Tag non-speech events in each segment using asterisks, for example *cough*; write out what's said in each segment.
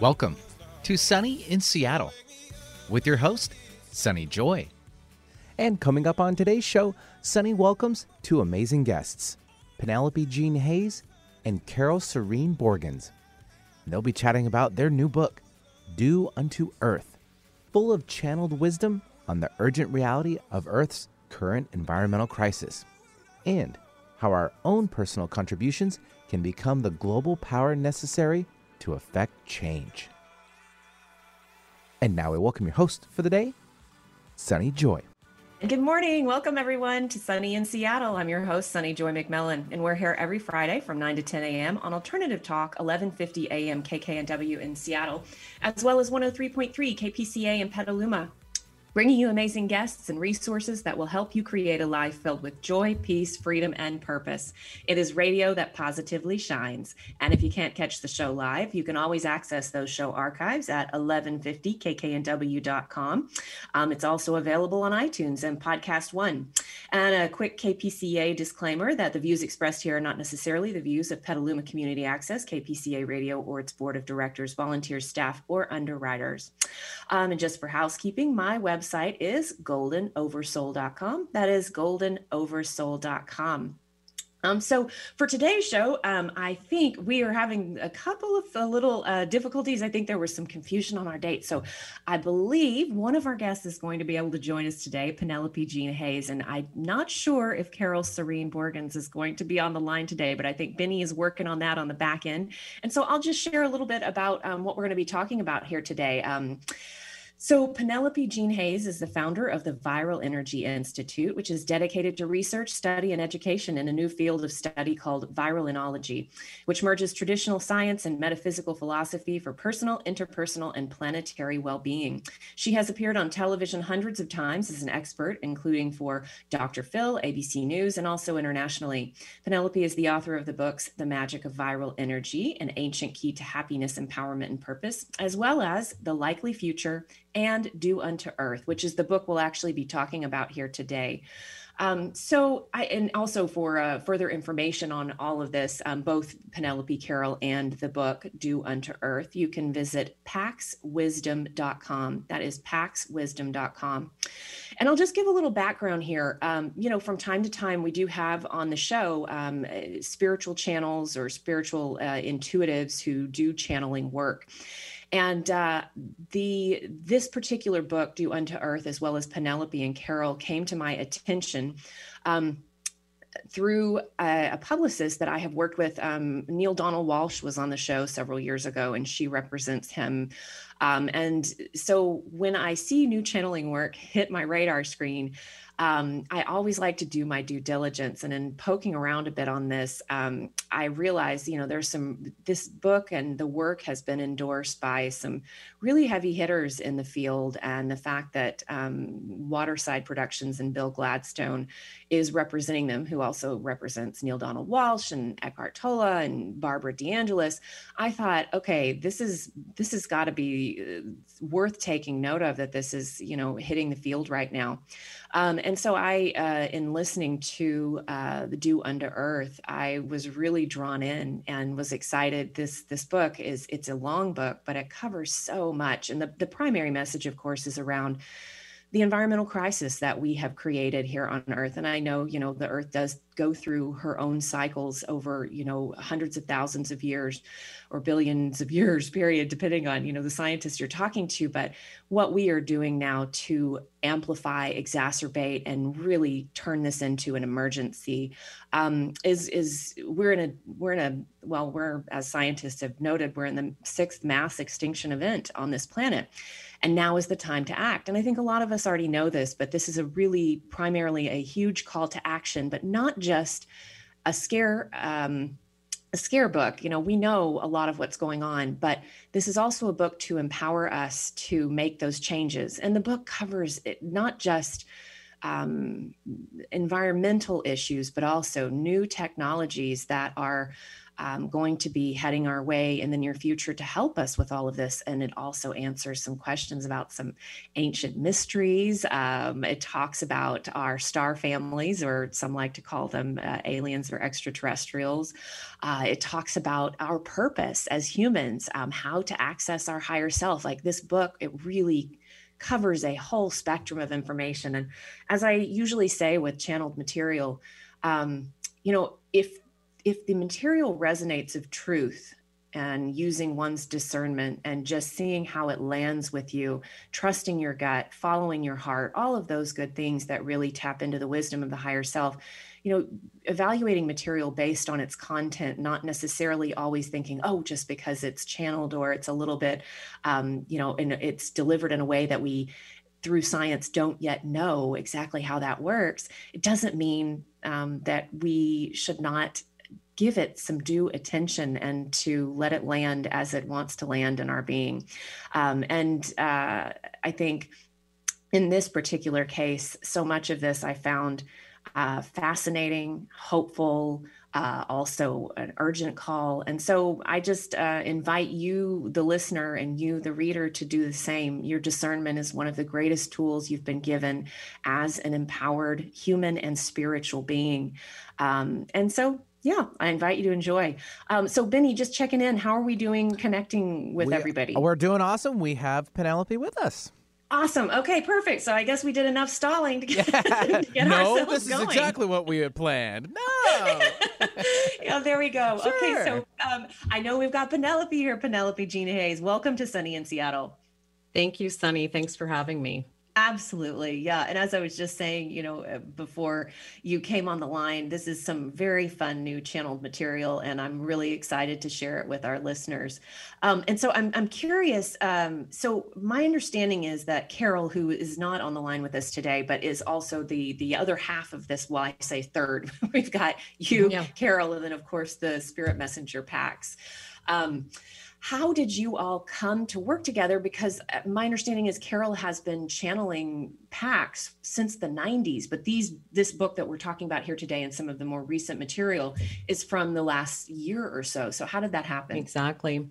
Welcome to Sunny in Seattle with your host, Sunny Joy. And coming up on today's show, Sunny welcomes two amazing guests, Penelope Jean Hayes and Carol Serene Borgens. They'll be chatting about their new book, Do Unto Earth, full of channeled wisdom on the urgent reality of Earth's current environmental crisis, and how our own personal contributions can become the global power necessary to affect change. And now we welcome your host for the day, Sunny Joy. Good morning. Welcome, everyone, to Sunny in Seattle. I'm your host, Sunny Joy McMillan, and we're here every Friday from 9 to 10 a.m. on Alternative Talk, 1150 a.m. KKNW in Seattle, as well as 103.3 KPCA in Petaluma bringing you amazing guests and resources that will help you create a life filled with joy, peace, freedom, and purpose. It is radio that positively shines. And if you can't catch the show live, you can always access those show archives at 1150kknw.com. Um, it's also available on iTunes and Podcast One. And a quick KPCA disclaimer that the views expressed here are not necessarily the views of Petaluma Community Access, KPCA Radio, or its board of directors, volunteers, staff, or underwriters. Um, and just for housekeeping, my website website is goldenoversoul.com. That is goldenoversoul.com. Um, so for today's show, um, I think we are having a couple of little uh, difficulties. I think there was some confusion on our date. So I believe one of our guests is going to be able to join us today, Penelope Jean Hayes. And I'm not sure if Carol Serene Borgens is going to be on the line today, but I think Benny is working on that on the back end. And so I'll just share a little bit about um, what we're going to be talking about here today. So, Penelope Jean Hayes is the founder of the Viral Energy Institute, which is dedicated to research, study, and education in a new field of study called viral enology, which merges traditional science and metaphysical philosophy for personal, interpersonal, and planetary well being. She has appeared on television hundreds of times as an expert, including for Dr. Phil, ABC News, and also internationally. Penelope is the author of the books The Magic of Viral Energy, An Ancient Key to Happiness, Empowerment, and Purpose, as well as The Likely Future and Do Unto Earth, which is the book we'll actually be talking about here today. Um, so, I, and also for uh, further information on all of this, um, both Penelope Carol and the book Do Unto Earth, you can visit paxwisdom.com. That is paxwisdom.com. And I'll just give a little background here. Um, you know, from time to time, we do have on the show um, uh, spiritual channels or spiritual uh, intuitives who do channeling work. And uh, the this particular book, Do Unto Earth, as well as Penelope and Carol, came to my attention. Um, through a, a, publicist that I have worked with, um, Neale Donald Walsch was on the show several years ago, and she represents him. Um, and so when I see new channeling work hit my radar screen, um, I always like to do my due diligence. And in poking around a bit on this, um, I realized, you know, there's some, this book and the work has been endorsed by some really heavy hitters in the field. And the fact that um, Waterside Productions and Bill Gladstone is representing them, who also represents Neale Donald Walsch and Eckhart Tolle and Barbara DeAngelis, I thought, okay, this is, this has got to be uh, worth taking note of that this is, you know, hitting the field right now. Um, and so I, uh, in listening to uh, the Do Unto Earth, I was really drawn in and was excited. This this book is it's a long book, but it covers so much. And the, the primary message, of course, is around the environmental crisis that we have created here on earth. And i know you know the earth does go through her own cycles over you know hundreds of thousands of years or billions of years *laughs* period depending on you know the scientists you're talking to. But what we are doing now to amplify exacerbate and really turn this into an emergency um, is is we're in a we're in a well we're as scientists have noted we're in the sixth mass extinction event on this planet and now is the time to act. And I think a lot of us already know this, but this is a really primarily a huge call to action, but not just a scare. Um, a scare book you know we know a lot of what's going on but this is also a book to empower us to make those changes and the book covers it not just um, environmental issues but also new technologies that are um, going to be heading our way in the near future to help us with all of this. And it also answers some questions about some ancient mysteries. Um, it talks about our star families, or some like to call them uh, aliens or extraterrestrials. Uh, it talks about our purpose as humans, um, how to access our higher self. Like this book, it really covers a whole spectrum of information. And as I usually say with channeled material, um, you know, if if the material resonates of truth and using one's discernment and just seeing how it lands with you, trusting your gut, following your heart, all of those good things that really tap into the wisdom of the higher self. You know, evaluating material based on its content, not necessarily always thinking, oh, just because it's channeled or it's a little bit, um, you know, and it's delivered in a way that we through science don't yet know exactly how that works, it doesn't mean um, that we should not give it some due attention and to let it land as it wants to land in our being. Um, and uh, I think in this particular case, so much of this I found uh, fascinating, hopeful, uh, also an urgent call. And so I just uh, invite you, the listener, and you, the reader, to do the same. Your discernment is one of the greatest tools you've been given as an empowered human and spiritual being. Um, and so yeah, I invite you to enjoy. Um, so, Benny, just checking in. How are we doing connecting with we, everybody? We're doing awesome. We have Penelope with us. Awesome. Okay, perfect. So I guess we did enough stalling to get, yeah. *laughs* to *laughs* get no, ourselves this is going. exactly what we had planned. No. *laughs* yeah, there we go. Sure. Okay, so um, I know we've got Penelope here. Penelope Jean Hayes, welcome to Sunny in Seattle. Thank you, Sunny. Thanks for having me. Absolutely. Yeah. And as I was just saying, you know, uh, before you came on the line, this is some very fun new channeled material, and I'm really excited to share it with our listeners. Um, and so I'm, I'm curious. Um, so my understanding is that Carol, who is not on the line with us today, but is also the the other half of this, well, I say third, *laughs* we've got you, yeah. Carol, and then of course the spirit messenger packs. Um, how did you all come to work together? Because uh, my understanding is Carol has been channeling Pax since the 90s, but these this book that we're talking about here today and some of the more recent material is from the last year or so. So how did that happen? Exactly.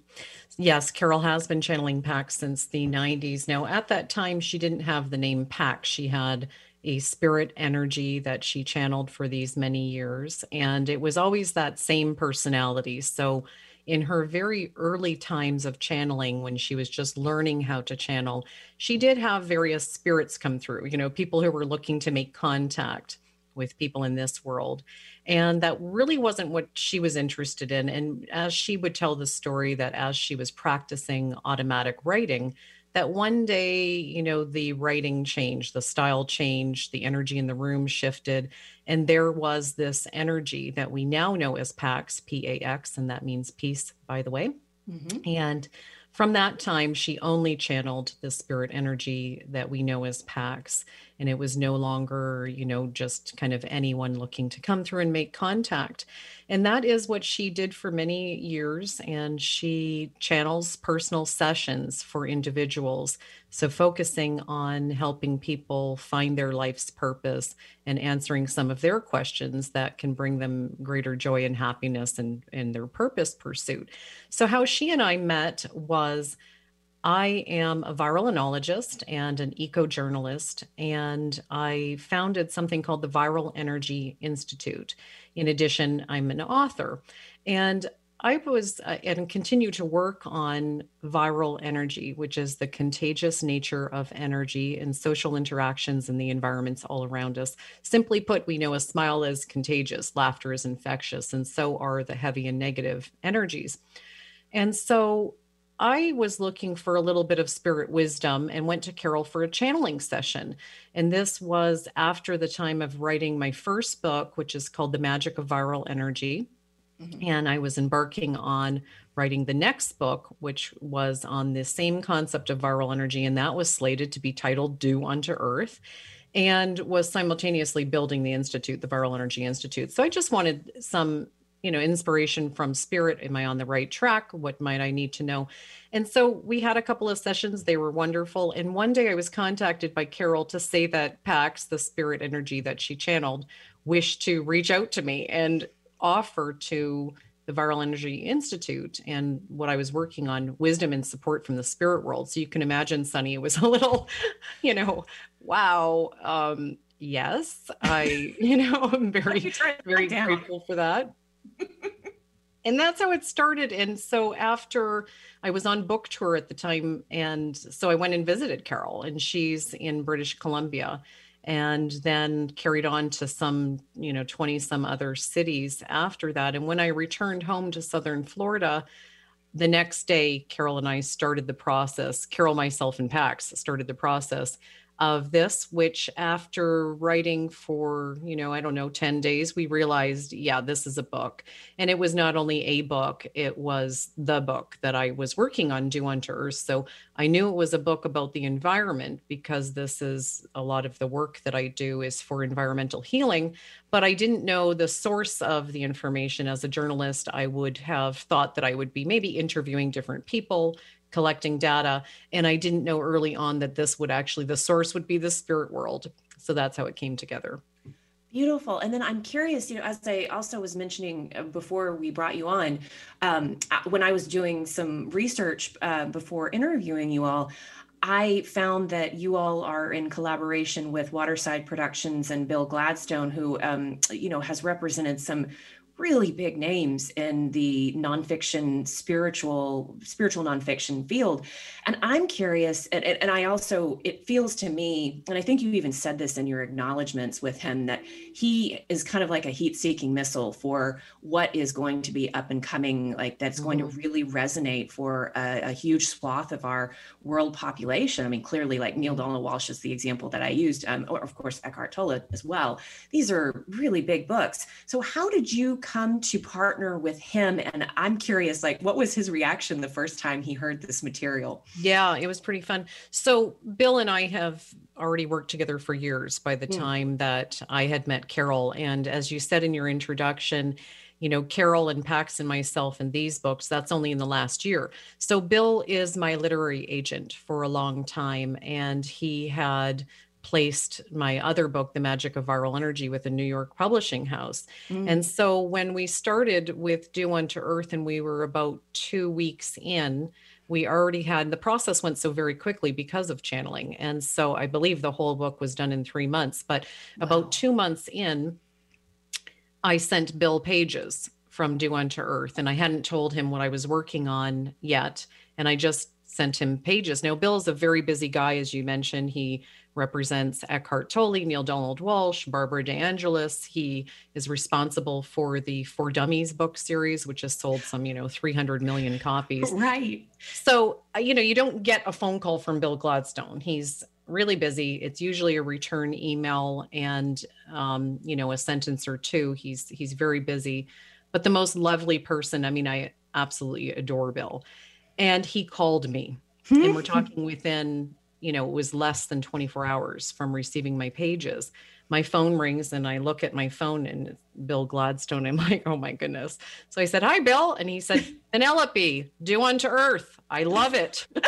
Yes, Carol has been channeling Pax since the 90s. Now, at that time, she didn't have the name Pax. She had a spirit energy that she channeled for these many years, and it was always that same personality. So in her very early times of channeling when she was just learning how to channel she did have various spirits come through you know people who were looking to make contact with people in this world. And that really wasn't what she was interested in. And as she would tell the story that as she was practicing automatic writing that one day, you know, the writing changed, the style changed, the energy in the room shifted. And there was this energy that we now know as PAX, P A X, and that means peace, by the way. Mm-hmm. And from that time, she only channeled the spirit energy that we know as Pax. And it was no longer, you know, just kind of anyone looking to come through and make contact. And that is what she did for many years. And she channels personal sessions for individuals. So, focusing on helping people find their life's purpose and answering some of their questions that can bring them greater joy and happiness in, in their purpose pursuit. So, how she and I met was I am a virolonologist and an eco journalist, and I founded something called the Viral Energy Institute. In addition, I'm an author. And I was uh, and continue to work on viral energy, which is the contagious nature of energy and social interactions in the environments all around us. Simply put, we know a smile is contagious, laughter is infectious, and so are the heavy and negative energies. And so I was looking for a little bit of spirit wisdom and went to Carol for a channeling session. And this was after the time of writing my first book, which is called The Magic of Viral Energy Mm-hmm. And I was embarking on writing the next book, which was on the same concept of viral energy. And that was slated to be titled Do Unto Earth and was simultaneously building the Institute, the Viral Energy Institute. So I just wanted some you know inspiration from spirit am i on the right track what might i need to know and so we had a couple of sessions they were wonderful and one day i was contacted by carol to say that pax the spirit energy that she channeled wished to reach out to me and offer to the Viral Energy Institute and what I was working on, wisdom and support from the spirit world. So you can imagine, Sunny, it was a *laughs* little, you know, wow. Um, yes, I, *laughs* you know, I'm very, very grateful for that. And that's how it started. And so after I was on book tour at the time, and so I went and visited Carol, and she's in British Columbia and then carried on to some, you know, 20 some other cities after that. And when I returned home to Southern Florida, the next day, Carol and I started the process. Carol, myself, and Pax started the process of this, which after writing for, you know, I don't know, 10 days, we realized, yeah, this is a book. And it was not only a book, it was the book that I was working on, Do Unto Earth. So I knew it was a book about the environment because this is a lot of the work that I do is for environmental healing. But I didn't know the source of the information. As a journalist, I would have thought that I would be maybe interviewing different people, collecting data. And I didn't know early on that this would actually, the source would be the spirit world. So that's how it came together. Beautiful. And then I'm curious, you know, as I also was mentioning uh, before we brought you on, um, when I was doing some research uh, before interviewing you all, I found that you all are in collaboration with Waterside Productions and Bill Gladstone, who, um, you know, has represented some really big names in the nonfiction spiritual spiritual nonfiction field and i'm curious and, and i also it feels to me and i think you even said this in your acknowledgments with him that he is kind of like a heat seeking missile for what is going to be up and coming like that's mm-hmm. going to mm-hmm. really resonate for a, a, huge swath of our world population i mean clearly like neale donald walsch is the example that i used um, or of course eckhart tolle as well these are really big books so how did you come to partner with him? And I'm curious, like, what was his reaction the first time he heard this material? Yeah, it was pretty fun. So, Bill and I have already worked together for years by the mm. time that I had met Carol. And as you said in your introduction, you know, Carol and Pax and myself in these books, that's only in the last year. So Bill is my literary agent for a long time. And he had placed my other book, The Magic of Viral Energy, with a New York publishing house. Mm. And so when we started with Do Unto Earth and we were about two weeks in, we already had the process went so very quickly because of channeling. And so I believe the whole book was done in three months. But wow. about two months in, I sent Bill pages from Do Unto Earth, and I hadn't told him what I was working on yet. And I just sent him pages. Now, Bill is a very busy guy, as you mentioned. He represents Eckhart Tolle, Neale Donald Walsch, Barbara DeAngelis. He is responsible for the For Dummies book series, which has sold some, you know, 300 million copies. Right. So, uh, you know, you don't get a phone call from Bill Gladstone. He's really busy. It's usually a return email and, um, you know, a sentence or two. He's he's very busy, but the most lovely person. I mean, I absolutely adore Bill, and he called me, and we're *laughs* talking within you know, it was less than 24 hours from receiving my pages. My phone rings and I look at my phone and Bill Gladstone. I'm like, oh my goodness. So I said, Hi, Bill. And he said, Penelope, do unto earth. I love it. *laughs* and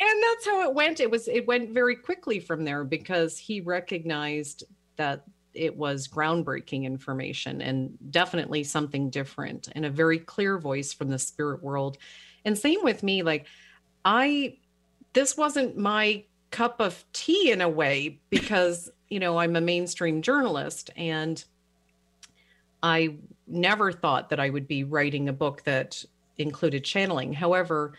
that's how it went. It was, it went very quickly from there because he recognized that it was groundbreaking information and definitely something different and a very clear voice from the spirit world and same with me, like I, this wasn't my cup of tea in a way because, *laughs* you know, I'm a mainstream journalist and I never thought that I would be writing a book that included channeling. However,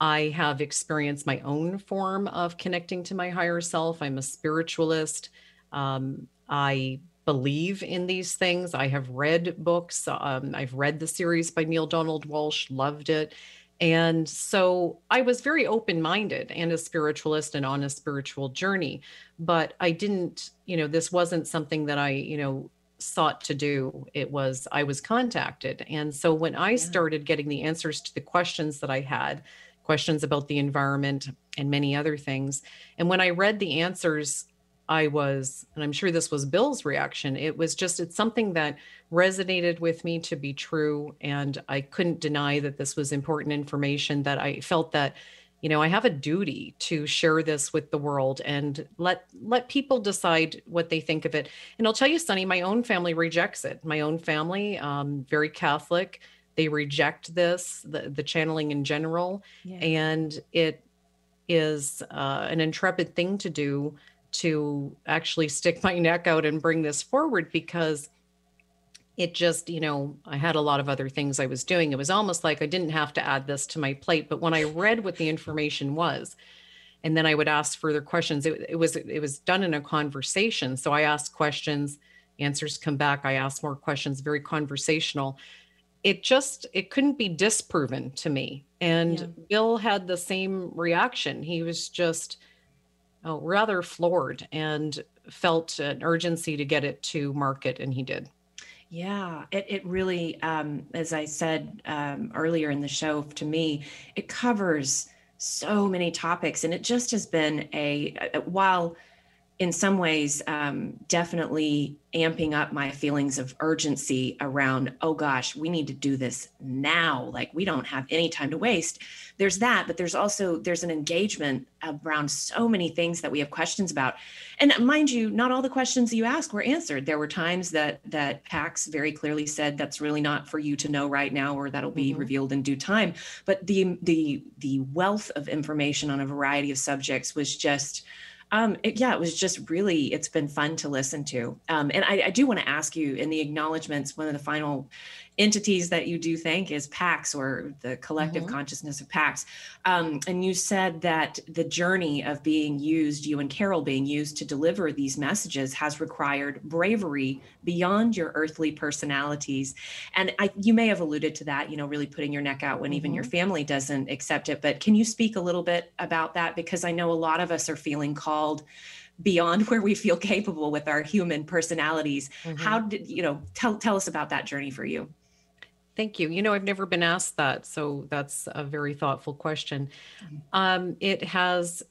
I have experienced my own form of connecting to my higher self. I'm a spiritualist. Um, I believe in these things. I have read books. Um, I've read the series by Neale Donald Walsch, loved it. And so I was very open minded and a spiritualist and on a spiritual journey. But I didn't, you know, this wasn't something that I, you know, sought to do. It was, I was contacted. And so when I yeah. started getting the answers to the questions that I had, questions about the environment and many other things, and when I read the answers, I was, and I'm sure this was Bill's reaction, it was just, it's something that resonated with me to be true. And I couldn't deny that this was important information that I felt that you know i have a duty to share this with the world and let let people decide what they think of it and i'll tell you sunny my own family rejects it my own family um, very catholic they reject this the, the channeling in general yeah. and it is uh, an intrepid thing to do to actually stick my neck out and bring this forward because it just, you know, I had a lot of other things I was doing. It was almost like I didn't have to add this to my plate. But when I read what the information was, and then I would ask further questions, it, it was it was done in a conversation. So I asked questions, answers come back. I asked more questions, very conversational. It just it couldn't be disproven to me. And yeah. Bill had the same reaction. He was just oh, rather floored and felt an urgency to get it to market, and he did. Yeah, it, it really, um, as I said um, earlier in the show, to me, it covers so many topics. And it just has been a, a while in some ways um, definitely amping up my feelings of urgency around oh gosh we need to do this now. Like we don't have any time to waste. There's that but there's also there's an engagement around so many things that we have questions about. And mind you not all the questions you asked were answered. There were times that that pax very clearly said that's really not for you to know right now or that'll be mm-hmm. revealed in due time. But the the the wealth of information on a variety of subjects was just um, it, yeah, it was just really, it's been fun to listen to. Um, and I, I do want to ask you in the acknowledgments, one of the final entities that you do think is PAX or the collective mm-hmm. consciousness of PAX. Um, and you said that the journey of being used, you and Carol being used to deliver these messages, has required bravery beyond your earthly personalities. And I, you may have alluded to that, you know, really putting your neck out when mm-hmm. even your mm-hmm. family doesn't accept it. But can you speak a little bit about that? Because I know a lot of us are feeling called beyond *laughs* where we feel capable with our human personalities. Mm-hmm. How did you know? Tell tell us about that journey for you. Thank you. You know, I've never been asked that, so that's a very thoughtful question. Mm-hmm. Um, it has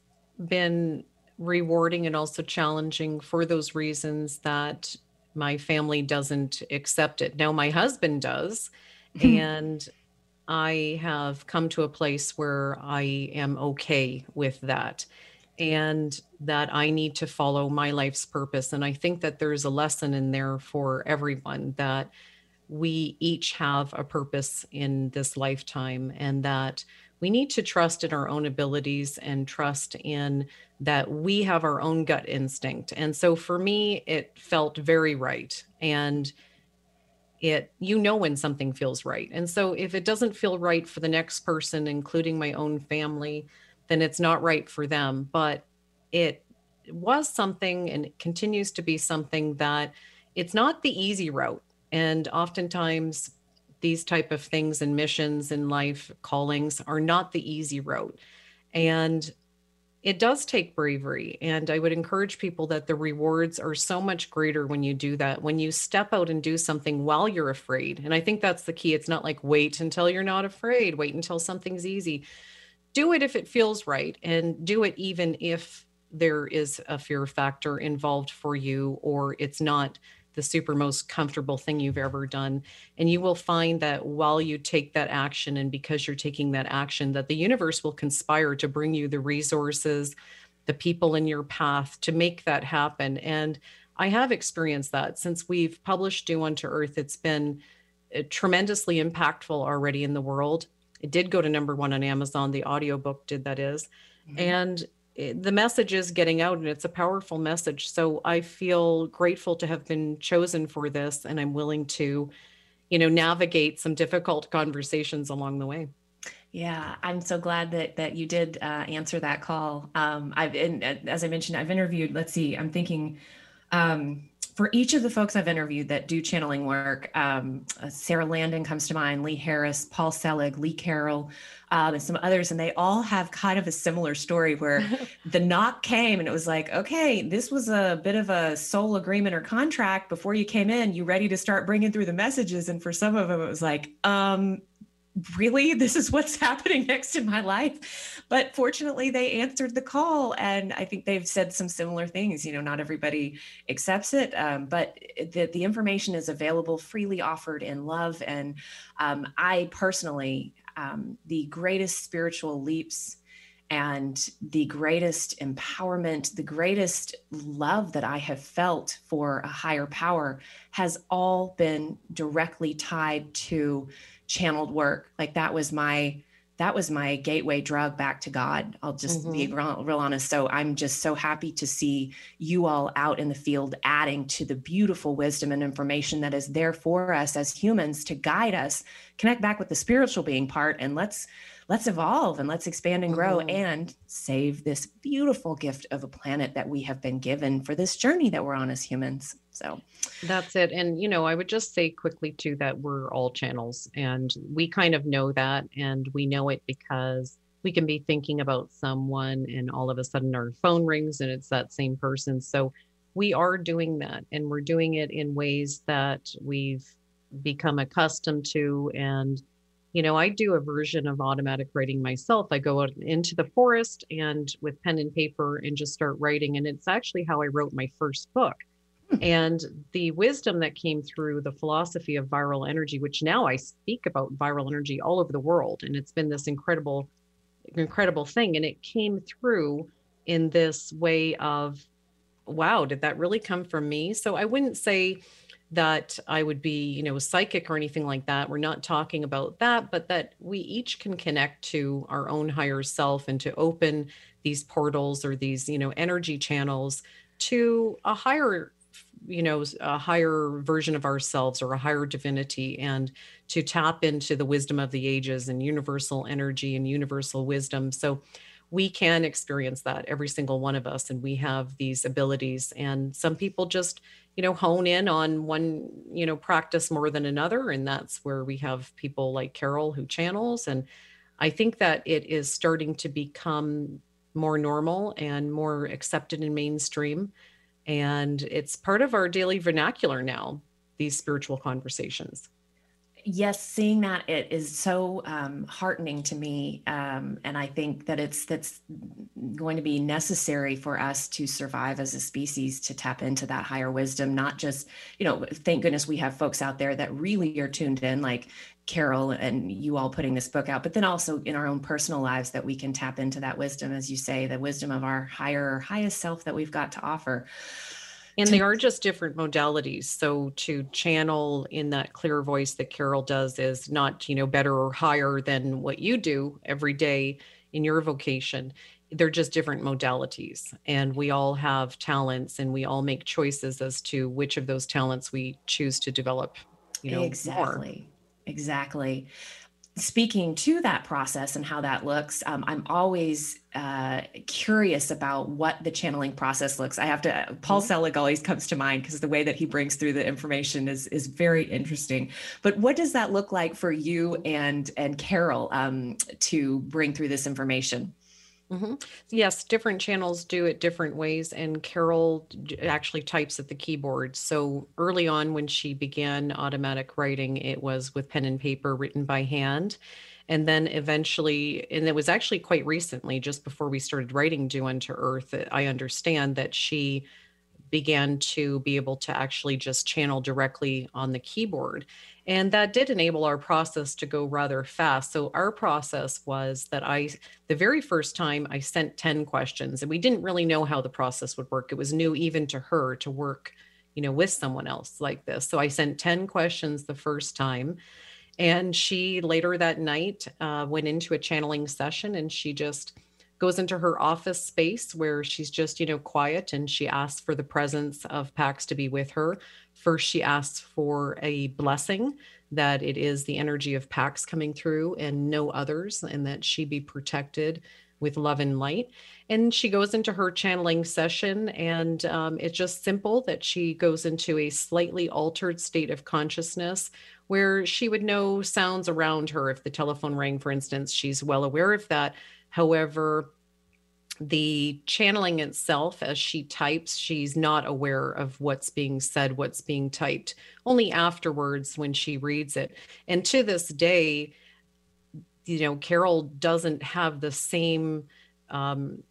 been rewarding and also challenging for those reasons that my family doesn't accept it. Now, my husband does, mm-hmm. and I have come to a place where I am okay with that and that I need to follow my life's purpose. And I think that there's a lesson in there for everyone that we each have a purpose in this lifetime and that we need to trust in our own abilities and trust in that we have our own gut instinct. And so for me, it felt very right. And it, you know, when something feels right. And so if it doesn't feel right for the next person, including my own family, then it's not right for them. But it was something and it continues to be something that it's not the easy route and oftentimes these type of things and missions in life callings are not the easy road. And it does take bravery. And i would encourage people that the rewards are so much greater when you do that when you step out and do something while you're afraid. And i think that's the key. It's not like wait until you're not afraid wait until something's easy. Do it if it feels right and do it even if there is a fear factor involved for you or it's not the super most comfortable thing you've ever done. And you will find that while you take that action and because you're taking that action that the universe will conspire to bring you the resources the people in your path to make that happen. And i have experienced that since we've published do unto earth. It's been uh, tremendously impactful already in the world. It did go to number one on amazon. The audiobook did that is. Mm-hmm. and the message is getting out and it's a powerful message so i feel grateful to have been chosen for this and i'm willing to you know navigate some difficult conversations along the way yeah, I'm so glad that that you did uh, answer that call. Um, I've, in, as I mentioned, I've interviewed. Let's see, I'm thinking um, for each of the folks I've interviewed that do channeling work, um, uh, Sara Landon comes to mind, Lee Harris, Paul Selig, Lee Carroll, um, and some others, and they all have kind of a similar story where *laughs* the knock came and it was like, okay, this was a bit of a soul agreement or contract before you came in. You ready to start bringing through the messages? And for some of them, it was like, um, really this is what's *laughs* happening next in my life. But fortunately they answered the call and i think they've said some similar things you know not everybody accepts it um, but the, the information is available freely offered in love and um, i personally um, the greatest spiritual leaps and the greatest empowerment, the greatest love that I have felt for a higher power has all been directly tied to channeled work. Like that was my that was my gateway drug back to God. I'll just mm-hmm. be real, real, honest. So I'm just so happy to see you all out in the field adding to the beautiful wisdom and information that is there for us as humans to guide us, connect back with the spiritual being part, and let's let's evolve and let's expand and grow mm-hmm. and save this beautiful gift of a planet that we have been given for this journey that we're on as humans. So that's it. And, you know, I would just say quickly too that we're all channels and we kind of know that. And we know it because we can be thinking about someone and all of a sudden our phone rings and it's that same person. So we are doing that and we're doing it in ways that we've become accustomed to and you know, I do a version of automatic writing myself. I go out into the forest and with pen and paper and just start writing. And it's actually how I wrote my first book. Hmm. And the wisdom that came through the philosophy of viral energy, which now I speak about viral energy all over the world. And it's been this incredible, incredible thing. And it came through in this way of, wow, did that really come from me? So I wouldn't say, that I would be, you know, psychic or anything like that. We're not talking about that, but that we each can connect to our own higher self and to open these portals or these, you know, energy channels to a higher you know a higher version of ourselves or a higher divinity and to tap into the wisdom of the ages and universal energy and universal wisdom so we can experience that every single one of us and we have these abilities and some people just you know hone in on one you know practice more than another and that's where we have people like carol who channels and i think that it is starting to become more normal and more accepted in mainstream and it's part of our daily vernacular now these spiritual conversations yes seeing that it is so um, heartening to me um, and i think that it's that's going to be necessary for us to survive as a species to tap into that higher wisdom not just you know thank goodness we have folks out there that really are tuned in like carol and you all putting this book out but then also in our own personal lives that we can tap into that wisdom as you say the wisdom of our higher highest self that we've got to offer and they are just different modalities. So to channel in that clear voice that Carol does is not, you know, better or higher than what you do every day in your vocation. They're just different modalities. And we all have talents and we all make choices as to which of those talents we choose to develop, you know, exactly. More. Exactly speaking to that process and how that looks, um, I'm always uh, curious about what the channeling process looks. I have to. Paul mm-hmm. Selig always comes to mind because the way that he brings through the information is is very interesting. But what does that look like for you and and Carol um, to bring through this information? Mm-hmm. Yes, different channels do it different ways. And Carol actually types at the keyboard. So early on, when she began automatic writing, it was with pen and paper written by hand. And then eventually, and it was actually quite recently, just before we started writing Do Unto Earth, I understand that she began to be able to actually just channel directly on the keyboard. And that did enable our process to go rather fast. So our process was that I, the very first time I sent 10 questions and we didn't really know how the process would work. It was new even to her to work, you know, with someone else like this. So I sent 10 questions the first time. And she later that night uh, went into a channeling session and she just, goes into her office space where she's just, you know, quiet and she asks for the presence of Pax to be with her. First, she asks for a blessing that it is the energy of Pax coming through and no others, and that she be protected with love and light. And she goes into her channeling session, and um, it's just simple that she goes into a slightly altered state of consciousness where she would know sounds around her. If the telephone rang, for instance, she's well aware of that However, the channeling itself, as she types, she's not aware of what's being said, what's being typed, only afterwards when she reads it. And to this day, you know, Carol doesn't have the same um,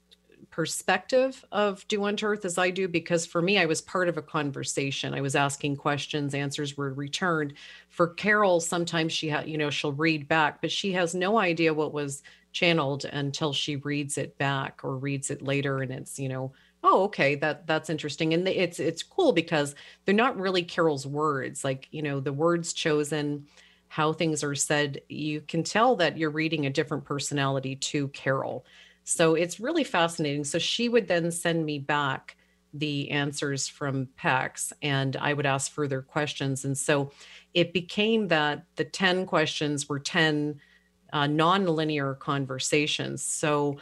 perspective of do Unto Earth as I do because for me, I was part of a conversation. I was asking questions, answers were returned. For Carol, sometimes she had, you know, she'll read back, but she has no idea what was channeled until she reads it back or reads it later and it's you know oh okay that that's interesting. And it's it's cool because they're not really carol's words. Like you know the words chosen how things are said you can tell that you're reading a different personality to carol. So it's really fascinating. So she would then send me back the answers from pax and i would ask further questions. And so it became that the 10 questions were 10 uh, non-linear conversations. So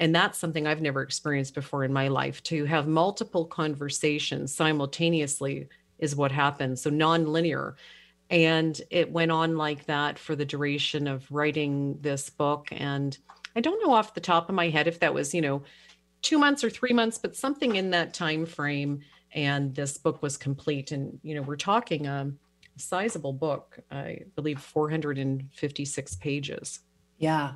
and that's something i've never experienced before in my life to have multiple conversations simultaneously is what happens so non-linear. And it went on like that for the duration of writing this book. And i don't know off the top of my head if that was you know two months or three months but something in that time frame and this book was complete. And you know we're talking um, sizable book. I believe 456 pages. Yeah.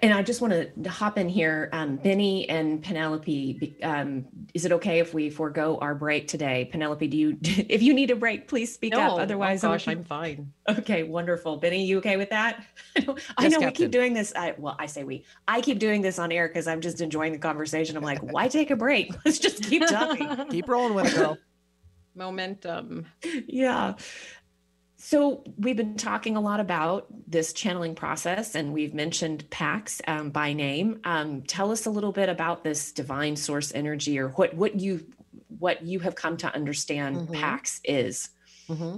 And I just want to hop in here. Um, Benny and Penelope, um, is it okay if we forego our break today? Penelope, do you, *laughs* if you need a break, please speak no, up. Oh Otherwise, oh gosh, I'm, I'm fine. Okay, wonderful. Benny, you okay with that? *laughs* I know, we keep doing this. I, well, I say we, I keep doing this on air because I'm just enjoying the conversation. I'm like, why take a break? *laughs* Let's just keep talking. keep rolling with it, girl momentum. Yeah. So we've been talking a lot about this channeling process, and we've mentioned PAX um, by name. Um, tell us a little bit about this divine source energy, or what what you what you have come to understand mm-hmm. PAX is. Mm-hmm.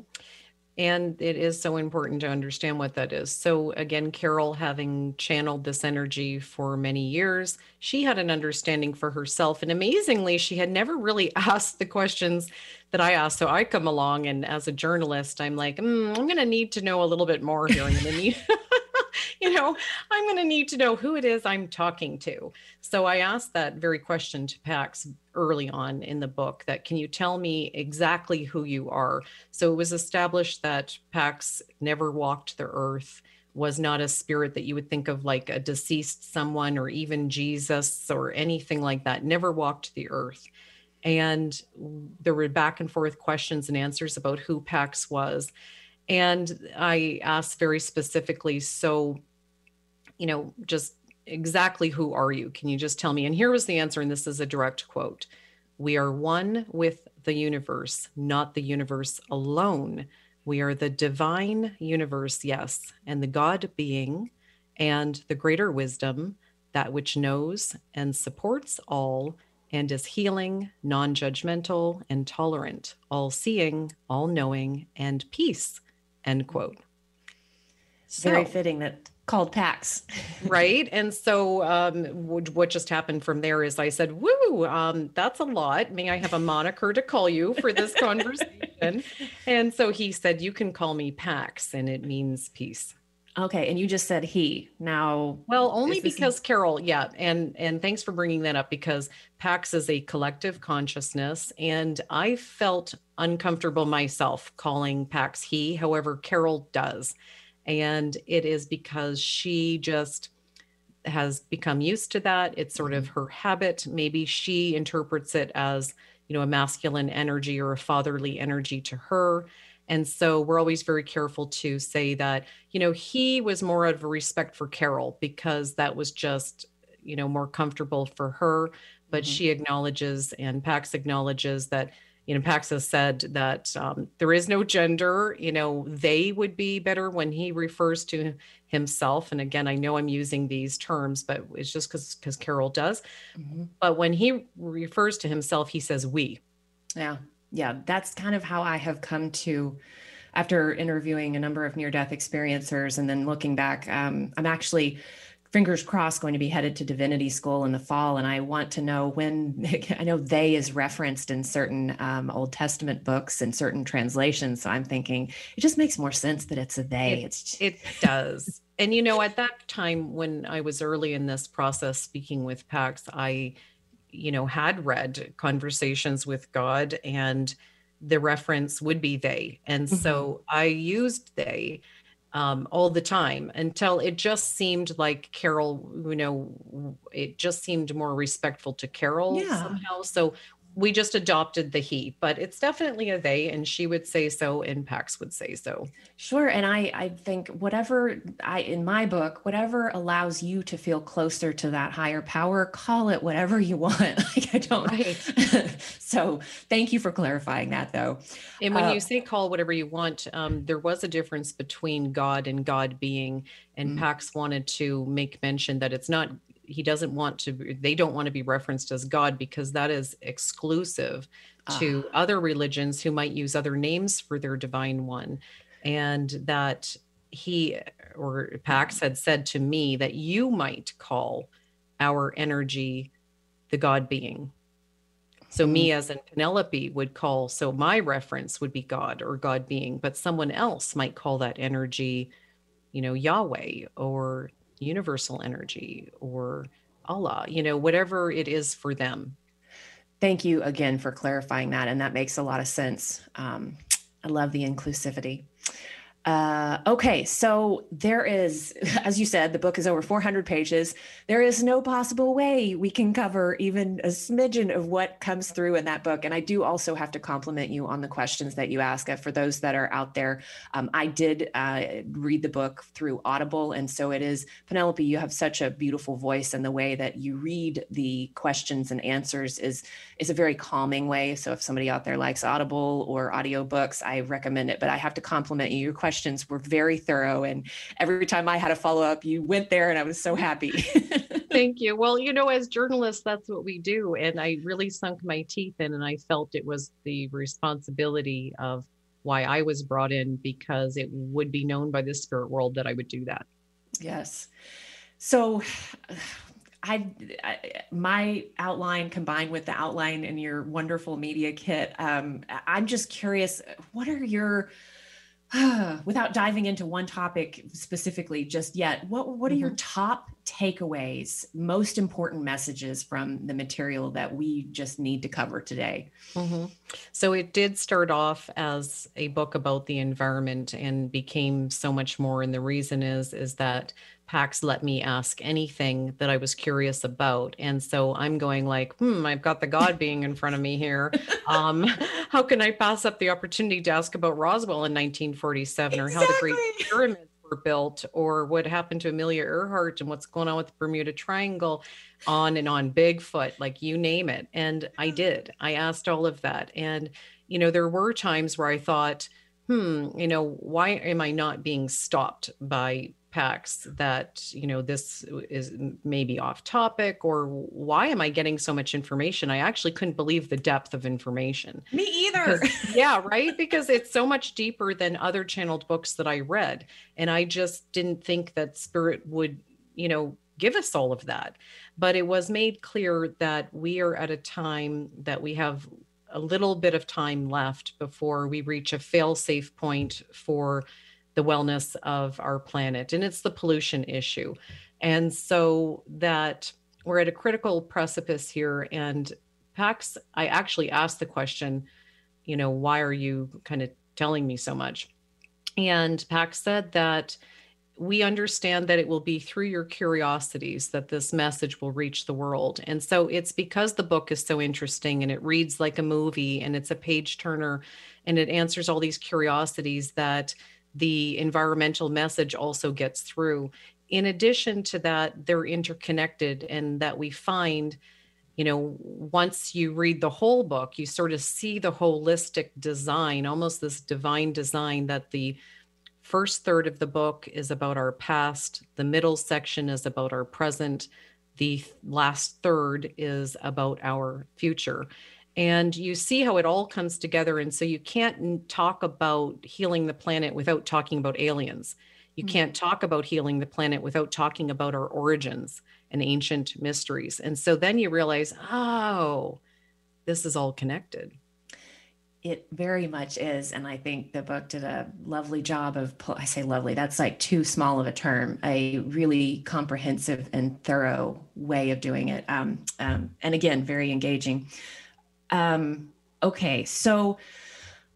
And it is so important to understand what that is. So, again, Carol, having channeled this energy for many years, she had an understanding for herself. And amazingly, she had never really *laughs* asked the questions that I asked. So, I come along, and as a journalist, I'm like, mm, I'm going to need to know a little bit more here. I'm going to need. *laughs* you know, I'm going to need to know who it is I'm talking to. So I asked that very question to Pax early on in the book that can you tell me exactly who you are? So it was established that Pax never walked the earth was not a spirit that you would think of like a deceased someone or even Jesus or anything like that, never walked the earth. And there were back and forth questions and answers about who Pax was. And I asked very specifically, so, you know, just exactly who are you? Can you just tell me? And here was the answer, and this is a direct quote We are one with the universe, not the universe alone. We are the divine universe, yes, and the God being and the greater wisdom, that which knows and supports all and is healing, non judgmental, and tolerant, all seeing, all knowing, and peace. End quote. Very fitting that called PAX. *laughs* right. And so um, what just happened from there is I said, woo, um, that's a lot. May I have a moniker to call you for this *laughs* conversation? and so he said, you can call me Pax and it means peace. Okay, and you just said he. Now, well, only because Carol, yeah, and and thanks for bringing that up because PAX is a collective consciousness, and I felt uncomfortable myself calling PAX he. However, Carol does, and it is because she just has become used to that. It's sort of mm-hmm. her habit. Maybe she interprets it as you know a masculine energy or a fatherly energy to her and so we're always very careful to say that, you know, he was more of a respect for Carol because that was just, you know, more comfortable for her. But mm-hmm. she acknowledges and Pax acknowledges that, you know, Pax has said that um, there is no gender, you know, they would be better when he refers to himself. And again, I know I'm using these terms, but it's just because because Carol does. Mm-hmm. But when he refers to himself, he says we. Yeah yeah, that's kind of how I have come to after interviewing a number of near death experiencers and then looking back. Um, I'm actually fingers crossed going to be headed to divinity school in the fall and i want to know when *laughs* i know they is referenced in certain um, old testament books and certain translations so i'm thinking it just makes more sense that it's a they it, it does and you know at that time when i was early in this process speaking with pax i you know, had read conversations with God and the reference would be they. And mm-hmm. so I used they um, all the time until it just seemed like Carol, you know, it just seemed more respectful to Carol yeah. somehow. So we just adopted the he, but it's definitely a they, and she would say so, and Pax would say so. Sure, and I I think whatever I in my book, whatever allows you to feel closer to that higher power, call it whatever you want. *laughs* like I don't. Right. *laughs* so thank you for clarifying that, though. And when uh, you say call whatever you want, um, there was a difference between God and God being, and mm-hmm. Pax wanted to make mention that it's not he doesn't want to they don't want to be referenced as god because that is exclusive to uh. other religions who might use other names for their divine one. And that he or pax had said to me that you might call our energy the god being. So me as in penelope would call so my reference would be god or god being but someone else might call that energy you know yahweh or universal energy or Allah, you know, whatever it is for them. Thank you again for clarifying that. And that makes a lot of sense. Um, I love the inclusivity. Uh, okay, so there is, *laughs* as you said, the book is over 400 pages. There is no possible way we can cover even a smidgen of what comes through in that book. And I do also have to compliment you on the questions that you ask. Uh, for those that are out there, um, I did uh, read the book through Audible. And so it is, Penelope, you have such a beautiful voice, and the way that you read the questions and answers is, is a very calming way. So if somebody out there likes Audible or audiobooks, I recommend it. But I have to compliment you. Your question questions were very thorough. And every time I had a follow up, you went there and I was so happy. *laughs* Thank you. Well, you know, as journalists, that's what we do. And I really sunk my teeth in, and I felt it was the responsibility of why I was brought in because it would be known by the spirit world that I would do that. Yes. So, *sighs* I, I, my outline combined with the outline in your wonderful media kit. Um, I'm just curious, what are your *sighs* without diving into one topic specifically just yet, what what are mm-hmm. your top takeaways, most important messages from the material that we just need to cover today? Mm-hmm. So it did start off as a book about the environment and became so much more. And the reason is is that Pax let me ask anything that I was curious about. And so I'm going like, hmm, I've got the God being in front of me here. *laughs* Um, how can I pass up the opportunity to ask about Roswell in 1947 exactly. or how the Great Pyramids were built or what happened to Amelia Earhart and what's going on with the Bermuda Triangle, on and on, Bigfoot, like you name it. And I did. I asked all of that. And, you know, there were times where I thought, hmm, you know, why am I not being stopped by That you know this is maybe off topic or why am i getting so much information? I actually couldn't believe the depth of information. Me either. *laughs* Yeah right? Because it's so much deeper than other channeled books that i read. And i just didn't think that spirit would you know give us all of that. But it was made clear that we are at a time that we have a little bit of time left before we reach a fail safe point for the wellness of our planet and it's the pollution issue and so that we're at a critical precipice here and pax i actually asked the question you know why are you kind of telling me so much and pax said that we understand that it will be through your curiosities that this message will reach the world. And so it's because the book is so interesting and it reads like a movie and it's a page turner and it answers all these curiosities that the environmental message also gets through. In addition to that, they're interconnected, and that we find, you know, once you read the whole book, you sort of see the holistic design, almost this divine design that the first third of the book is about our past, the middle section is about our present, the last third is about our future and you see how it all comes together and so you can't talk about healing the planet without talking about aliens. You mm-hmm. can't talk about healing the planet without talking about our origins and ancient mysteries and so then you realize oh this is all connected. It very much is and i think the book did a lovely job of i say lovely that's like too small of a term a really comprehensive and thorough way of doing it um, um, and again very engaging um, okay, so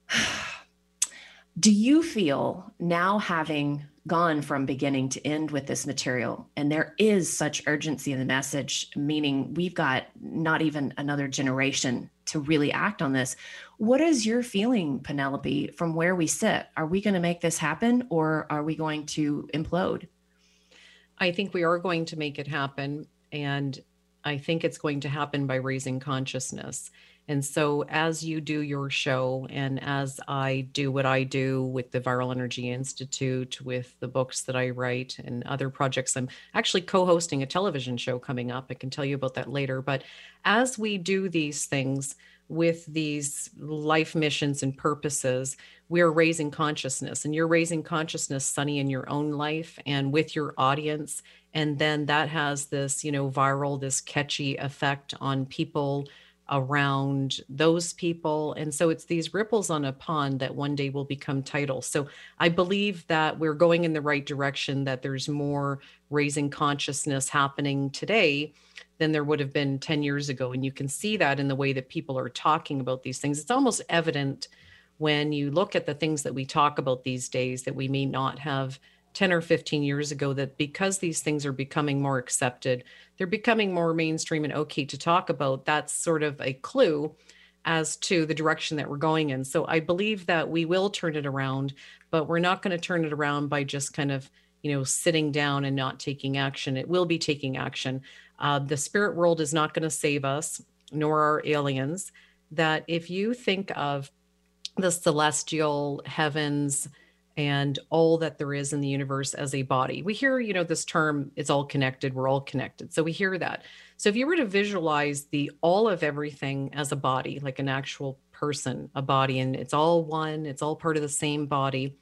*sighs* do you feel now having gone from beginning to end with this material and there is such urgency in the message meaning we've got not even another generation to really act on this. What is your feeling, Penelope, from where we sit? Are we going to make this happen or are we going to implode? I think we are going to make it happen. And I think it's going to happen by raising consciousness. And so, as you do your show, and as I do what I do with the Viral Energy Institute, with the books that I write, and other projects, I'm actually co hosting a television show coming up. I can tell you about that later. But as we do these things with these life missions and purposes, we're raising consciousness, and you're raising consciousness, Sunny, in your own life and with your audience. And then that has this, you know, viral, this catchy effect on people around those people. And so it's these ripples on a pond that one day will become tidal. So I believe that we're going in the right direction, that there's more raising consciousness happening today than there would have been 10 years ago. And you can see that in the way that people are talking about these things. It's almost evident when you look at the things that we talk about these days that we may not have 10 or 15 years ago that because these things are becoming more accepted, they're becoming more mainstream and okay to talk about. That's sort of a clue as to the direction that we're going in. So I believe that we will turn it around, but we're not going to turn it around by just kind of, you know, sitting down and not taking action. It will be taking action. Uh, the spirit world is not going to save us, nor are aliens. That if you think of the celestial heavens, and all that there is in the universe as a body. We hear, you know, this term, it's all connected, we're all connected. So we hear that. So if you were to visualize the all of everything as a body, like an actual person, a body, and it's all one, it's all part of the same body,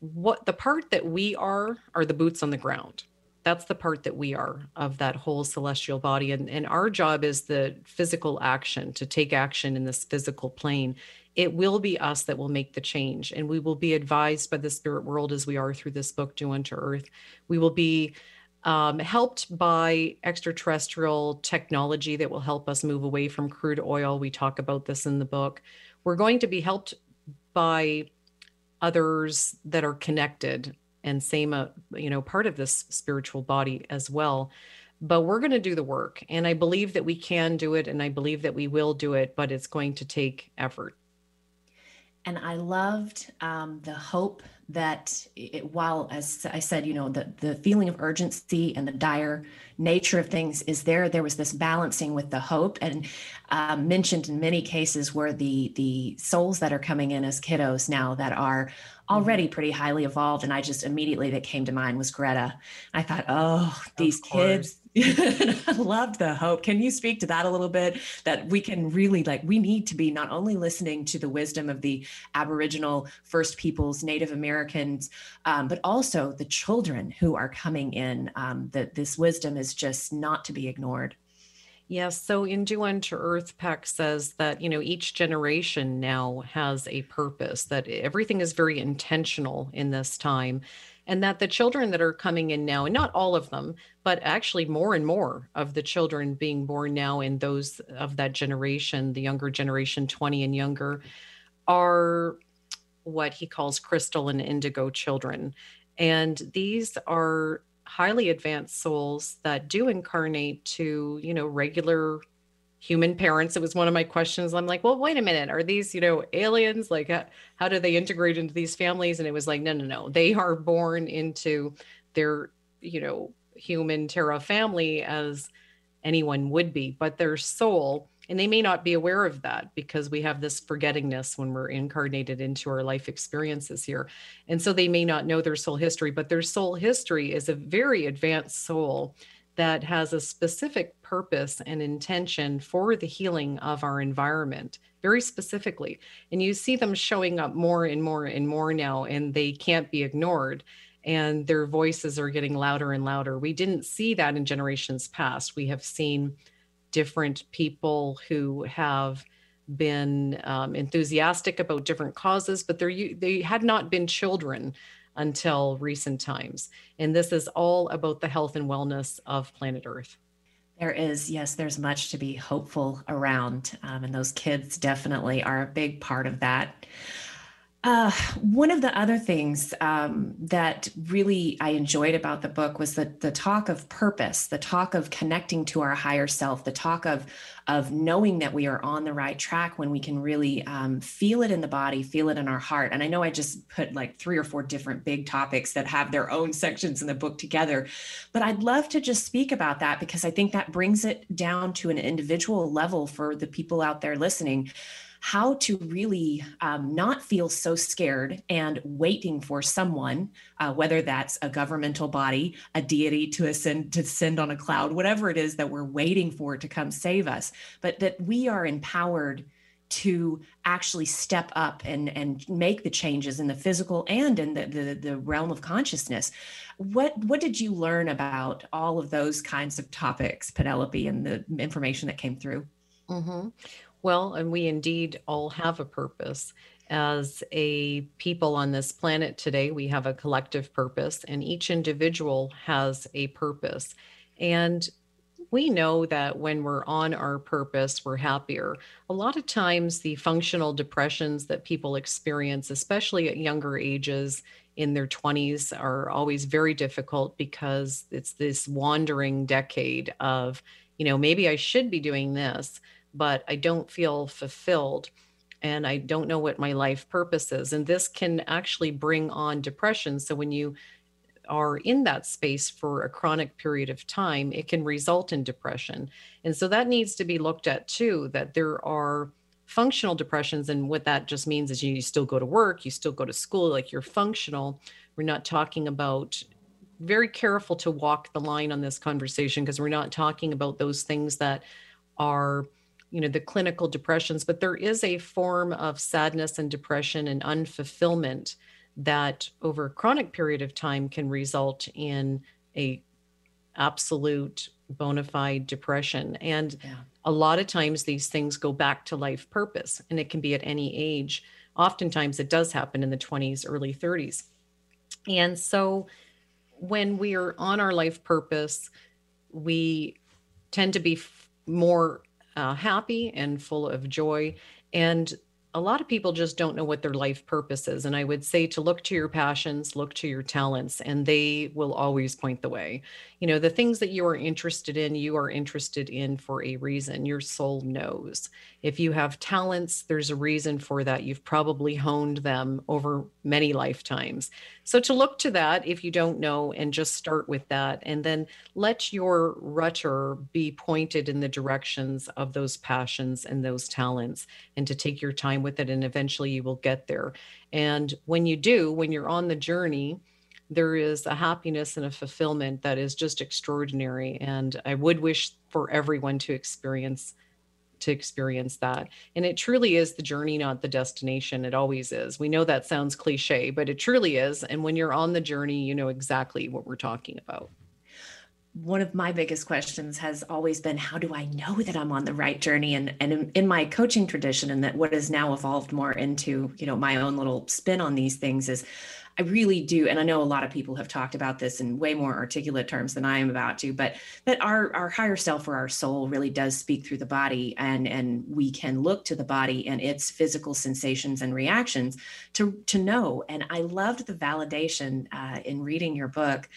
what the part that we are are the boots on the ground. That's the part that we are of that whole celestial body. And, and our job is the physical action, to take action in this physical plane it will be us that will make the change and we will be advised by the spirit world as we are through this book do unto earth. We will be um, helped by extraterrestrial technology that will help us move away from crude oil. We talk about this in the book. We're going to be helped by others that are connected and same uh, you know part of this spiritual body as well. But we're going to do the work and i believe that we can do it and i believe that we will do it but it's going to take effort and I loved um, the hope that it, while, as I said, you know, the, the feeling of urgency and the dire nature of things is there, there was this balancing with the hope and um, mentioned in many cases where the the souls that are coming in as kiddos now that are already mm-hmm. pretty highly evolved. And I just immediately that came to mind was Greta. I thought, oh, these kids, *laughs* I loved the hope. Can you speak to that a little bit? That we can really like, we need to be not only listening to the wisdom of the Aboriginal First Peoples, Native Americans, um, but also the children who are coming in. Um, that this wisdom is just not to be ignored. Yes. So in Do Unto Earth, Pax says that, you know, each generation now has a purpose, that everything is very intentional in this time and that the children that are coming in now and not all of them but actually more and more of the children being born now in those of that generation the younger generation 20 and younger are what he calls crystal and indigo children. And these are highly advanced souls that do incarnate to you know regular human parents. It was one of my questions. I'm like well wait a minute. Are these you know aliens? Like how, do they integrate into these families? And it was like no no no. They are born into their you know human terra family as anyone would be but their soul and they may not be aware of that because we have this forgettingness when we're incarnated into our life experiences here. And so they may not know their soul history but their soul history is a very advanced soul that has a specific purpose and intention for the healing of our environment very specifically. And you see them showing up more and more and more now and they can't be ignored and their voices are getting louder and louder. We didn't see that in generations past. We have seen different people who have been um, enthusiastic about different causes but they had not been children until recent times. And this is all about the health and wellness of planet Earth. There is, yes, there's much to be hopeful around. Um, and those kids definitely are a big part of that. Uh, one of the other things um, that really I enjoyed about the book was the the talk of purpose, the talk of connecting to our higher self, the talk of of knowing that we are on the right track when we can really um, feel it in the body, feel it in our heart. And I know I just put like three or four different big topics that have their own sections in the book together, but I'd love to just speak about that because I think that brings it down to an individual level for the people out there listening how to really um, not feel so scared and waiting for someone, uh, whether that's a governmental body, a deity to ascend to send on a cloud, whatever it is that we're waiting for to come save us, but that we are empowered to actually step up and and make the changes in the physical and in the, the, the realm of consciousness what what did you learn about all of those kinds of topics penelope and the information that came through mm-hmm. Well, and we indeed all have a purpose. As a people on this planet today, we have a collective purpose, and each individual has a purpose. And we know that when we're on our purpose, we're happier. A lot of times, the functional depressions that people experience, especially at younger ages in their 20s, are always very difficult because it's this wandering decade of, you know, maybe I should be doing this but I don't feel fulfilled and I don't know what my life purpose is. And this can actually bring on depression. So when you are in that space for a chronic period of time, it can result in depression. And so that needs to be looked at too, that there are functional depressions. And what that just means is you still go to work, you still go to school, like you're functional. We're not talking about very careful to walk the line on this conversation because we're not talking about those things that are you know the clinical depressions but there is a form of sadness and depression and unfulfillment that over a chronic period of time can result in a absolute bona fide depression. And yeah. a lot of times these things go back to life purpose and it can be at any age. Oftentimes it does happen in the 20s early 30s and so when we are on our life purpose we tend to be f- more uh, happy and full of joy. And a lot of people just don't know what their life purpose is. And I would say to look to your passions, look to your talents, and they will always point the way. You know, the things that you are interested in, you are interested in for a reason. Your soul knows. If you have talents, there's a reason for that. You've probably honed them over many lifetimes. So to look to that, if you don't know, and just start with that, and then let your rudder be pointed in the directions of those passions and those talents, and to take your time with it. And eventually you will get there. And when you do, when you're on the journey, there is a happiness and a fulfillment that is just extraordinary. And I would wish for everyone to experience to experience that. And it truly is the journey, not the destination. It always is. We know that sounds cliche, but it truly is. And when you're on the journey, you know exactly what we're talking about. One of my biggest questions has always been how do I know that I'm on the right journey? And, and in, in my coaching tradition, and that what has now evolved more into, you know, my own little spin on these things is I really do, and I know a lot of people have talked about this in way more articulate terms than I am about to, but that our our higher self or our soul really does speak through the body, and and we can look to the body and its physical sensations and reactions to to know. And I loved the validation uh, in reading your book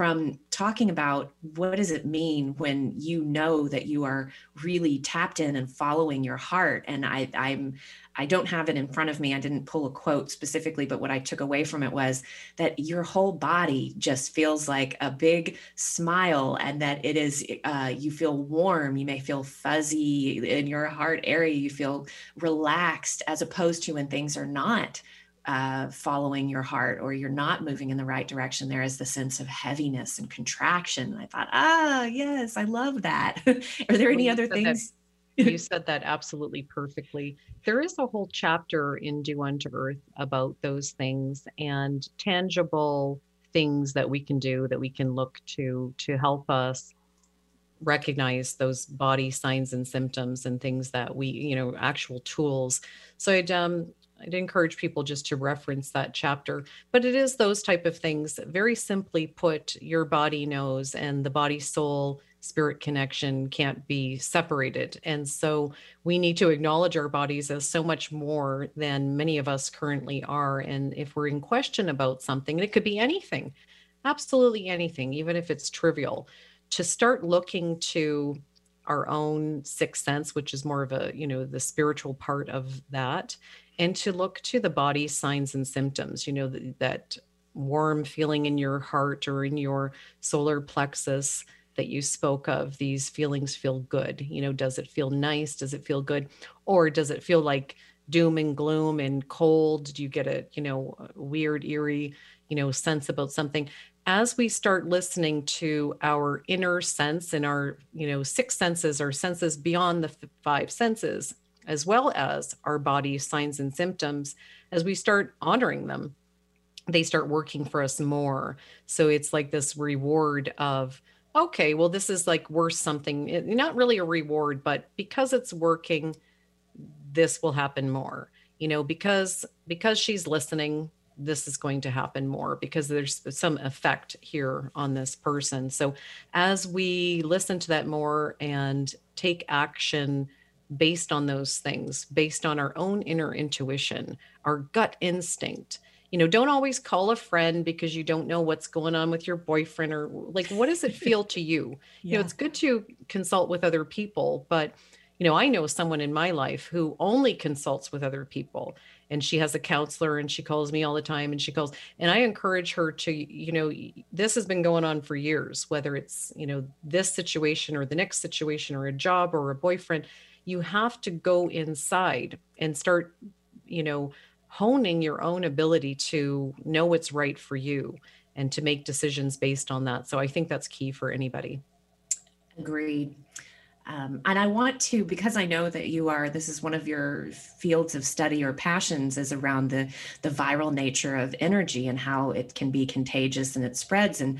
from talking about what does it mean when you know that you are really tapped in and following your heart. And i i'm i don't have it in front of me. I didn't pull a quote specifically but what i took away from it was that your whole body just feels like a big smile and that it is uh, you feel warm. You may feel fuzzy in your heart area. You feel relaxed as opposed to when things are not uh, following your heart or you're not moving in the right direction, there is the sense of heaviness and contraction. And I thought, ah, yes, I love that. *laughs* Are there any other things? you *laughs* said that absolutely perfectly. There is a whole chapter in Do Unto Earth about those things and tangible things that we can do that we can look to to help us recognize those body signs and symptoms and things that we you know actual tools so i'd um I'd encourage people just to reference that chapter. But it is those type of things. Very simply put, your body knows and the body soul spirit connection can't be separated. And so we need to acknowledge our bodies as so much more than many of us currently are. And if we're in question about something, it could be anything, absolutely anything, even if it's trivial, to start looking to our own sixth sense, which is more of a, you know, the spiritual part of that, and to look to the body signs and symptoms, you know, that, that warm feeling in your heart or in your solar plexus that you spoke of these feelings feel good. You know does it feel nice? Does it feel good? Or does it feel like doom and gloom and cold? Do you get a you know weird eerie you know sense about something as we start listening to our inner sense and our you know six senses or senses beyond the five senses as well as our body signs and symptoms as we start honoring them they start working for us more. So it's like this reward of, okay, well, this is like worth something. It, not really a reward, but because it's working, this will happen more. You know, because because she's listening, this is going to happen more because there's some effect here on this person. So as we listen to that more and take action based on those things, based on our own inner intuition, our gut instinct, you know don't always call a friend because you don't know what's going on with your boyfriend or like what does it feel to you yeah. *laughs* you know it's good to consult with other people but you know i know someone in my life who only consults with other people and she has a counselor and she calls me all the time and she calls and i encourage her to you know this has been going on for years whether it's you know this situation or the next situation or a job or a boyfriend you have to go inside and start you know honing your own ability to know what's right for you and to make decisions based on that. So I think that's key for anybody. Agreed. Um, and I want to, because I know that you are, this is one of your fields of study or passions is around the the viral nature of energy and how it can be contagious and it spreads. And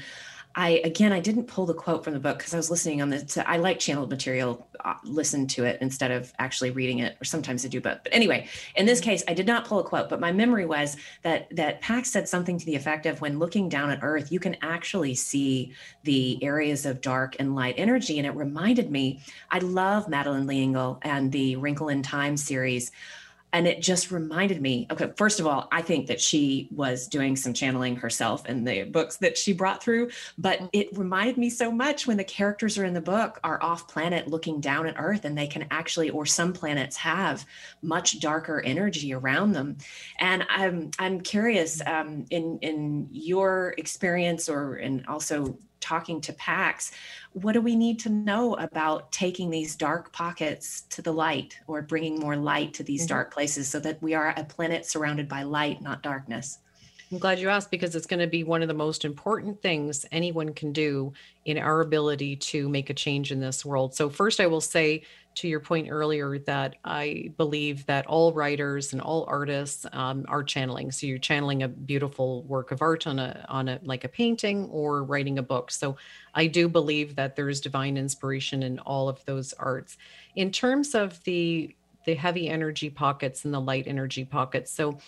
I again, I didn't pull the quote from the book because I was listening on the. I like channeled material, uh, listen to it instead of actually reading it, or sometimes I do both. But anyway, in this case, I did not pull a quote, but my memory was that that Pax said something to the effect of, "When looking down at Earth, you can actually see the areas of dark and light energy," and it reminded me. I love Madeline L'Engle and the Wrinkle in Time series and it just reminded me okay first of all i think that she was doing some channeling herself in the books that she brought through but mm. it reminded me so much when the characters are in the book are off planet looking down at earth and they can actually or some planets have much darker energy around them and i'm i'm curious um, in in your experience or and also talking to Pax, what do we need to know about taking these dark pockets to the light or bringing more light to these mm-hmm. dark places so that we are a planet surrounded by light, not darkness? I'm glad you asked because it's going to be one of the most important things anyone can do in our ability to make a change in this world. So, first, I will say to your point earlier that I believe that all writers and all artists um, are channeling. So you're channeling a beautiful work of art on a on a like a painting or writing a book. So I do believe that there's divine inspiration in all of those arts. In terms of the the heavy energy pockets and the light energy pockets. So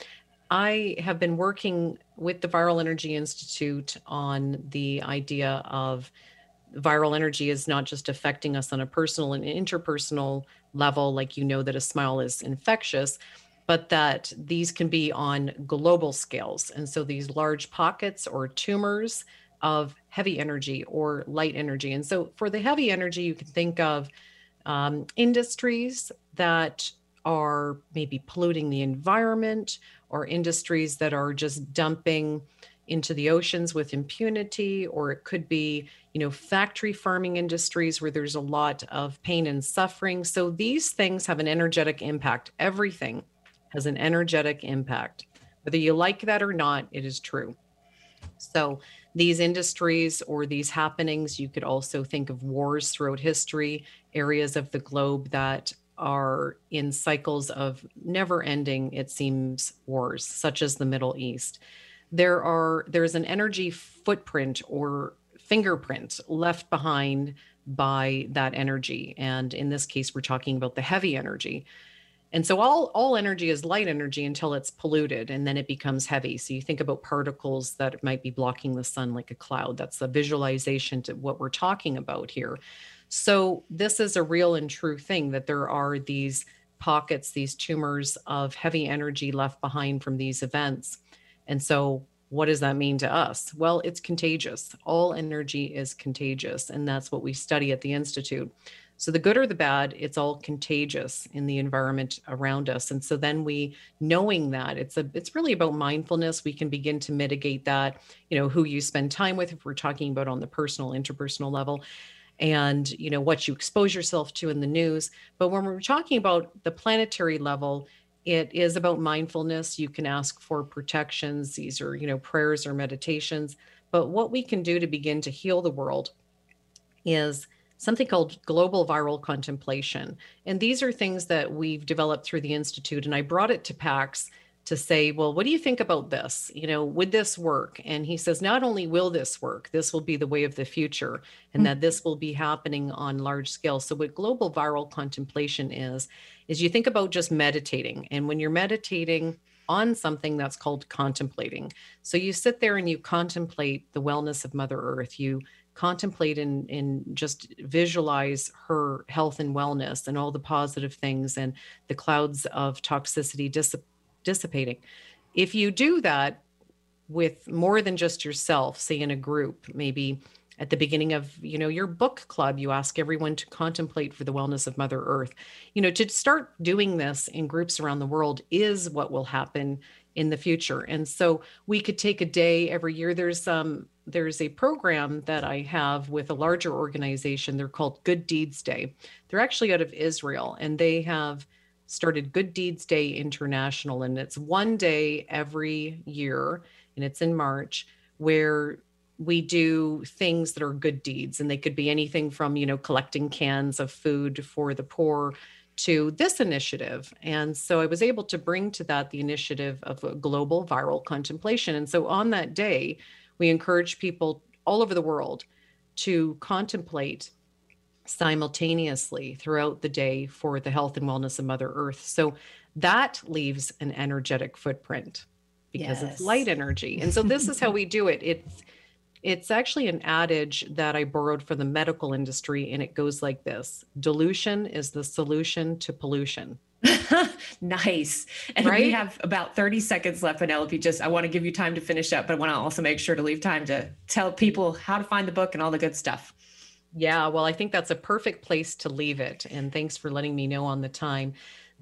I have been working with the Viral Energy Institute on the idea of viral energy is not just affecting us on a personal and interpersonal level, like you know that a smile is infectious, but that these can be on global scales. And so these large pockets or tumors of heavy energy or light energy. And so for the heavy energy, you can think of um, industries that are maybe polluting the environment or industries that are just dumping into the oceans with impunity or it could be you know factory farming industries where there's a lot of pain and suffering. So these things have an energetic impact. Everything has an energetic impact. Whether you like that or not it is true. So these industries or these happenings you could also think of wars throughout history areas of the globe that are in cycles of never ending it seems wars such as the middle east there are there's an energy footprint or fingerprint left behind by that energy and in this case we're talking about the heavy energy And so all all energy is light energy until it's polluted and then it becomes heavy. So you think about particles that might be blocking the sun like a cloud. That's the visualization to what we're talking about here. So this is a real and true thing that there are these pockets, these tumors of heavy energy left behind from these events. And so what does that mean to us? Well, it's contagious. All energy is contagious and that's what we study at the institute. So the good or the bad, it's all contagious in the environment around us. And so then we knowing that it's a it's really about mindfulness, we can begin to mitigate that, you know, who you spend time with if we're talking about on the personal interpersonal level and you know what you expose yourself to in the news but when we're talking about the planetary level it is about mindfulness you can ask for protections these are you know prayers or meditations but what we can do to begin to heal the world is something called global viral contemplation. And these are things that we've developed through the Institute. And I brought it to PAX to say, well, what do you think about this? You know, would this work? And he says, not only will this work, this will be the way of the future, and mm-hmm. that this will be happening on large scale. So, what global viral contemplation is, is you think about just meditating. And when you're meditating, on something that's called contemplating. So you sit there and you contemplate the wellness of Mother Earth. You contemplate and, and just visualize her health and wellness and all the positive things and the clouds of toxicity dissipating. If you do that with more than just yourself, say in a group, maybe at the beginning of you know your book club you ask everyone to contemplate for the wellness of mother earth you know to start doing this in groups around the world is what will happen in the future and so we could take a day every year there's um there's a program that I have with a larger organization. They're called Good Deeds Day. They're actually out of Israel and they have started Good Deeds Day International. And it's one day every year, and it's in March, where we do things that are good deeds. And they could be anything from, you know, collecting cans of food for the poor to this initiative. And so I was able to bring to that the initiative of a global viral contemplation. And so on that day, we encourage people all over the world to contemplate simultaneously throughout the day for the health and wellness of Mother Earth. So that leaves an energetic footprint because yes. it's light energy. And so this is how we do it. It's it's actually an adage that I borrowed from the medical industry and it goes like this. Dilution is the solution to pollution. *laughs* nice. And right? we have about 30 seconds left, Penelope. Just I want to give you time to finish up, but I want to also make sure to leave time to tell people how to find the book and all the good stuff. Yeah, well, I think that's a perfect place to leave it. And thanks for letting me know on the time.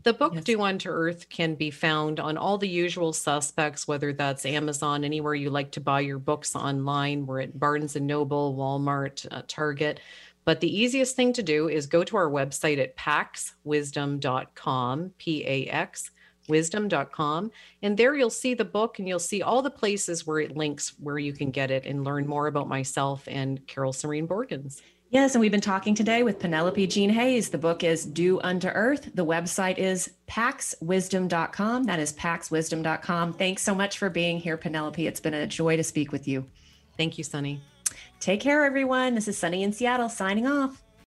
The book yes. Do Unto Earth can be found on all the usual suspects, whether that's Amazon, anywhere you like to buy your books online. We're at Barnes and Noble, Walmart, uh, Target. But the easiest thing to do is go to our website at paxwisdom.com, P A X wisdom.com. And there you'll see the book and you'll see all the places where it links where you can get it and learn more about myself and Carol Serene Borgens. Yes, and we've been talking today with Penelope Jean Hayes. The book is Do Unto Earth. The website is paxwisdom.com. That is paxwisdom.com. Thanks so much for being here, Penelope. It's been a joy to speak with you. Thank you, Sunny. Take care, everyone. This is Sunny in Seattle signing off.